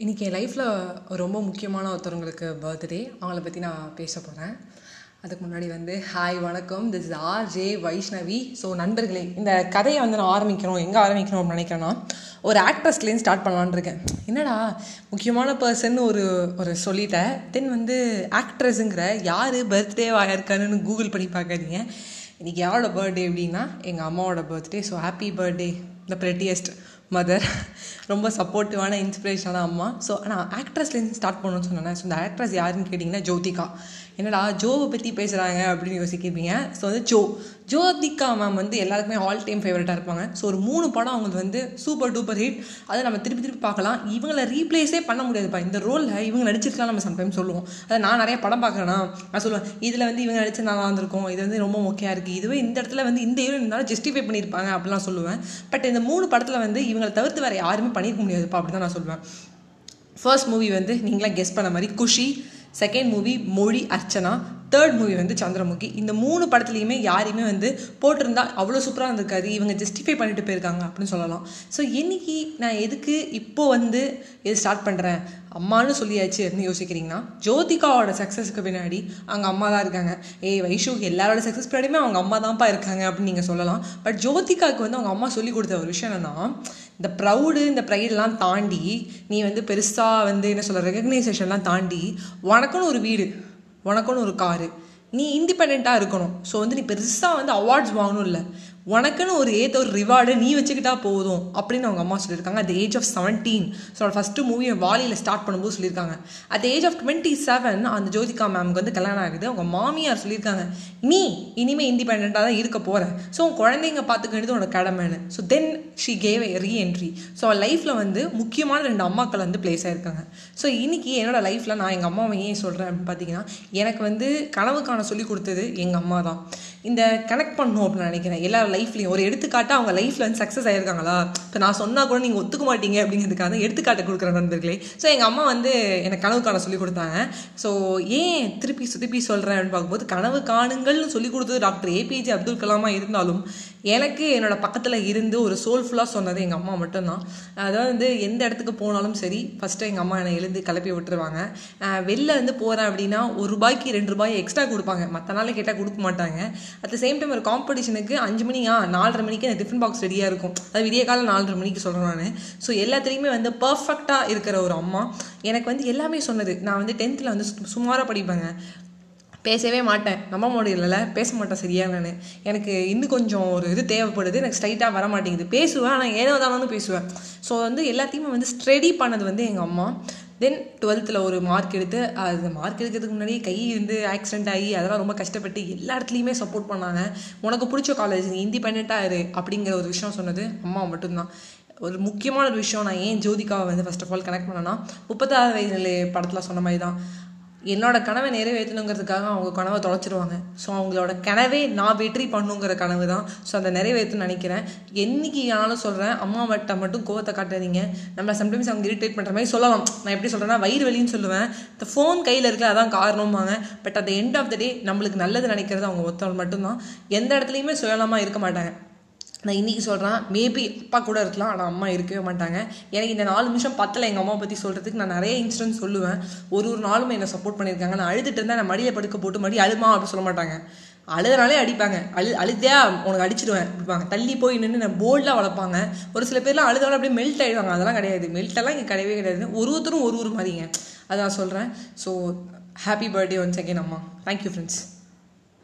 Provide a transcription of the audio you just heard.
இன்றைக்கி என் லைஃப்பில் ரொம்ப முக்கியமான ஒருத்தவங்களுக்கு பர்த்டே அவங்கள பற்றி நான் பேச போகிறேன் அதுக்கு முன்னாடி வந்து ஹாய் வணக்கம். This is R J Vaishnavi so நண்பர்களே இந்த கதையை வந்து நான் ஆரம்பிக்கணும். எங்கே ஆரம்பிக்கணும் அப்படின்னு நினைக்கிறேன்னா ஒரு ஆக்ட்ரஸ்லேருந்து ஸ்டார்ட் பண்ணலான்னு இருக்கேன். என்னடா முக்கியமான பர்சன் ஒரு ஒரு சொல்லிட்டேன் தென் வந்து ஆக்ட்ரஸுங்கிற யார் பர்த்டே ஆயிருக்காருன்னு கூகுள் பண்ணி பார்க்காதீங்க. இன்றைக்கி யாரோட பர்த்டே அப்படின்னா எங்கள் அம்மாவோட birthday so happy birthday the prettiest mother ரொம்ப சப்போர்ட்டிவான இன்ஸ்பிரேஷனான அம்மா. ஸோ ஆனால் ஆக்ட்ரஸ்லேருந்து ஸ்டார்ட் பண்ணணும்னு சொன்னேன் ஸோ இந்த ஆக்ட்ரஸ் யாருன்னு கேட்டிங்கன்னா ஜோதிகா. என்னடா ஜோவை பற்றி பேசுகிறாங்க அப்படின்னு யோசிக்கிறீங்க. ஸோ வந்து ஜோ. ஜோதிகா மேம் வந்து எல்லாருக்குமே ஆல் டைம் ஃபேவரட்டாக இருப்பாங்க. ஸோ ஒரு மூணு படம் அவங்களுக்கு வந்து சூப்பர் டூப்பர் ஹிட் அதை நம்ம திருப்பி திருப்பி பார்க்கலாம். இவங்களை ரீப்ளேஸே பண்ண முடியாதுப்பா. இந்த ரோலில் இவங்க நடிச்சிருக்கலாம் நம்ம சம்டைம் சொல்லுவோம். அதை நான் நிறைய படம் பார்க்குறேன்னா நான் சொல்லுவேன் இதில் வந்து இவங்க நடிச்சு நல்லா இருந்திருக்கும். இது வந்து ரொம்ப மொக்கையாக இருக்குது இதுவே இந்த இடத்துல வந்து இந்த ஹீரோ இருந்தாலும் ஜஸ்டிஃபை பண்ணியிருப்பாங்க அப்படிலாம் சொல்லுவேன். பட் இந்த மூணு படத்தில் வந்து இவங்களை தவிர்த்து வேறு யாருமே பண்ணியிருக்க முடியாதுப்பா அப்படி தான் நான் சொல்லுவேன். ஃபர்ஸ்ட் மூவி வந்து நீங்களாம் கெஸ் பண்ண மாதிரி குஷி. செகண்ட் மூவி மொழி அர்ச்சனா. தேர்ட் மூவி வந்து சந்திரமுகி. இந்த மூணு படத்துலையுமே யாரையுமே வந்து போட்டிருந்தா அவ்வளோ சூப்பராக இருந்திருக்காது. இவங்க ஜஸ்டிஃபை பண்ணிட்டு போயிருக்காங்க அப்படின்னு சொல்லலாம். ஸோ இன்னைக்கு நான் எதுக்கு இப்போ வந்து இது ஸ்டார்ட் பண்ணுறேன் அம்மானு சொல்லியாச்சு. அப்படின்னு யோசிக்கிறீங்கன்னா ஜோதிகாவோட சக்ஸஸ்க்கு பின்னாடி அவங்க அம்மா தான் இருக்காங்க. ஏ வைஷு எல்லாரோட சக்ஸஸ் பின்னாடியுமே அவங்க அம்மா தான்ப்பா இருக்காங்க அப்படின்னு நீங்கள் சொல்லலாம். பட் ஜோதிகாவுக்கு வந்து அவங்க அம்மா சொல்லி கொடுத்த ஒரு விஷயம் என்னன்னா இந்த ப்ரௌடு இந்த ப்ரைடெலாம் தாண்டி நீ வந்து பெருசாக வந்து என்ன சொல்கிற ரெகக்னைசேஷன்லாம் தாண்டி உனக்குன்னு ஒரு வீடு. உனக்குன்னு ஒரு காரு. நீ இண்டிபெண்ட்டாக இருக்கணும். ஸோ வந்து நீ பெருசாக வந்து அவார்ட்ஸ் வாங்கணும் இல்லை உனக்குன்னு ஒரு ஏற்ற ஒரு ரிவார்டு நீ வச்சுக்கிட்டா போதும் அப்படின்னு அவங்க அம்மா சொல்லியிருக்காங்க. At age of seventeen so first மூவியை வாலியில் ஸ்டார்ட் பண்ணும்போது சொல்லியிருக்காங்க. At age of twenty seven அந்த ஜோதிகா மேம்க்கு வந்து கல்யாணம் ஆகுது. அவங்க மாமியார் சொல்லியிருக்காங்க நீ இனிமேல் இண்டிபெண்ட்டாக தான் இருக்க போகிற ஸோ உன் குழந்தைங்க பார்த்துக்க வேண்டியது உனக்கு கடமைன்னு. So then she gave re reentry so அவள் லைஃப்பில் வந்து முக்கியமான ரெண்டு அம்மாக்கள் வந்து பிளேஸ் ஆகிருக்காங்க ஸோ இன்றைக்கி என்னோடய லைஃப்பில் நான் எங்கள் அம்மாவை ஏன் சொல்கிறேன் அப்படின்னு பார்த்தீங்கன்னா எனக்கு வந்து கனவு காண சொல்லி கொடுத்தது எங்கள் அம்மா தான். இந்த கனெக்ட் பண்ணணும் அப்படின்னு நினைக்கிறேன். எல்லா லைஃப்லையும் ஒரு எடுத்துக்காட்டாக அவங்க லைஃப்பில் வந்து சக்ஸஸ் ஆயிருக்காங்களா? இப்போ நான் சொன்னால் கூட நீங்கள் ஒத்துக்க மாட்டீங்க அப்படிங்கிறதுக்காக எடுத்துக்காட்டை கொடுக்குற நண்பர்களே. ஸோ எங்கள் அம்மா வந்து எனக்கு கனவு காண சொல்லி கொடுத்தாங்க. ஸோ ஏன் திருப்பி திருப்பி சொல்கிறேன் அப்படின்னு பார்க்கும்போது கனவு காணுங்கள்னு சொல்லி கொடுத்தது டாக்டர் ஏபிஜே அப்துல் கலாமாக இருந்தாலும் எனக்கு என்னோட பக்கத்தில் இருந்து ஒரு சோல்ஃபுல்லாக சொன்னது எங்கள் அம்மா மட்டும்தான். அதாவது வந்து எந்த இடத்துக்கு போனாலும் சரி ஃபஸ்ட்டு எங்கள் அம்மா என்னை எழுந்து கிளப்பி விட்டுருவாங்க. வெளில வந்து போகிறேன் அப்படின்னா ஒரு ரூபாய்க்கு ரெண்டு ரூபாய் எக்ஸ்ட்ரா கொடுப்பாங்க. மற்ற நாள் கேட்டால் கொடுக்க மாட்டாங்க. அட் த சேம் டைம் ஒரு காம்படிஷனுக்கு அஞ்சு மணியா நாலரை மணிக்கு அந்த டிஃபன் பாக்ஸ் ரெடியாக இருக்கும். அது விடிய காலம் நாலரை மணிக்கு சொல்கிறேன் நான். ஸோ எல்லாத்துலேயுமே வந்து பர்ஃபெக்டாக இருக்கிற ஒரு அம்மா. எனக்கு வந்து எல்லாமே சொன்னது. நான் வந்து டென்த்தில் வந்து சுமாராக படிப்பேங்க. பேசவே மாட்டேன். நம்ப முடியல பேச மாட்டேன் சரியா நான் எனக்கு இன்னும் கொஞ்சம் ஒரு இது தேவைப்படுது. எனக்கு ஸ்ட்ரைட்டாக வர மாட்டேங்குது. பேசுவேன் ஆனால் ஏதோ தானு பேசுவேன். ஸோ வந்து எல்லாத்தையுமே வந்து ஸ்ட்ரெடி பண்ணது வந்து எங்கள் அம்மா. தென் டுவெல்த்தில் ஒரு மார்க் எடுத்து அது மார்க் எடுக்கிறதுக்கு முன்னாடி கை வந்து ஆக்சிடென்ட் ஆகி அதெல்லாம் ரொம்ப கஷ்டப்பட்டு எல்லா இடத்துலையுமே சப்போர்ட் பண்ணாங்க. உனக்கு பிடிச்ச காலேஜ் நீ இண்டிபெண்ட்டாக இரு அப்படிங்கிற ஒரு விஷயம் சொன்னது அம்மா மட்டும்தான். ஒரு முக்கியமான ஒரு விஷயம் நான் ஏன் ஜோதிகாவை வந்து ஃபஸ்ட் ஆஃப் ஆல் கனெக்ட் பண்ணேன்னா முப்பத்தாறு வயதில் படத்தில் சொன்ன மாதிரி தான் என்னோட கனவை நிறைவேற்றணுங்கிறதுக்காக அவங்க கனவை தொலைச்சிருவாங்க. ஸோ அவங்களோட கனவே நான் வெற்றி பண்ணுங்கிற கனவு தான். ஸோ அதை நிறைவேற்றணும்னு நினைக்கிறேன். என்னைக்கு ஆனாலும் சொல்கிறேன் அம்மா வட்டை மட்டும் கோவத்தை காட்டாதீங்க. நம்ம சம்டைம்ஸ் அவங்க இரிட்டேட் பண்ணுற மாதிரி சொல்லலாம். நான் எப்படி சொல்கிறேன்னா வயிறு வலின்னு சொல்லுவேன். இந்த ஃபோன் கையில் இருக்கல அதான் காரணமாங்க but at end of the day நம்மளுக்கு நல்லது நினைக்கிறது அவங்க ஒருத்தவங்க மட்டும்தான். எந்த இடத்துலையுமே சுயலமாக இருக்க மாட்டாங்க. நான் இன்றைக்கி சொல்கிறேன் மேபி அப்பா கூட இருக்கலாம் ஆனால் அம்மா இருக்கவே மாட்டாங்க. எனக்கு இந்த நாலு நிமிஷம் பத்தில் எங்கள் அம்மா பற்றி சொல்கிறதுக்கு நான் நிறைய இன்சிடென்ட் சொல்லுவேன். ஒரு ஒரு நாளும் என்னை சப்போர்ட் பண்ணியிருக்காங்க. நான் அழுதுட்டு இருந்தால் நான் மடியை படுக்க போட்டு மடி அழுமா அப்படி சொல்ல மாட்டாங்க. அழுதுனாலே அடிப்பாங்க. அழு அழுதியா உனக்கு அடிச்சிடுவேன் அப்படிப்பாங்க தள்ளி போய் நின்று நான் போல்டாக வளர்ப்பாங்க. ஒரு சில பேர்லாம் அழுதாலும் அப்படியே மெல்ட் ஆகிடுவாங்க அதெல்லாம் கிடையாது. மெல்ட்டெல்லாம் இங்கே கிடையவே கிடையாது. ஒரு ஒருத்தரும் ஒரு ஒரு மாதிரிங்க. அதான் சொல்கிறேன் so happy birthday once again அம்மா. Thank you friends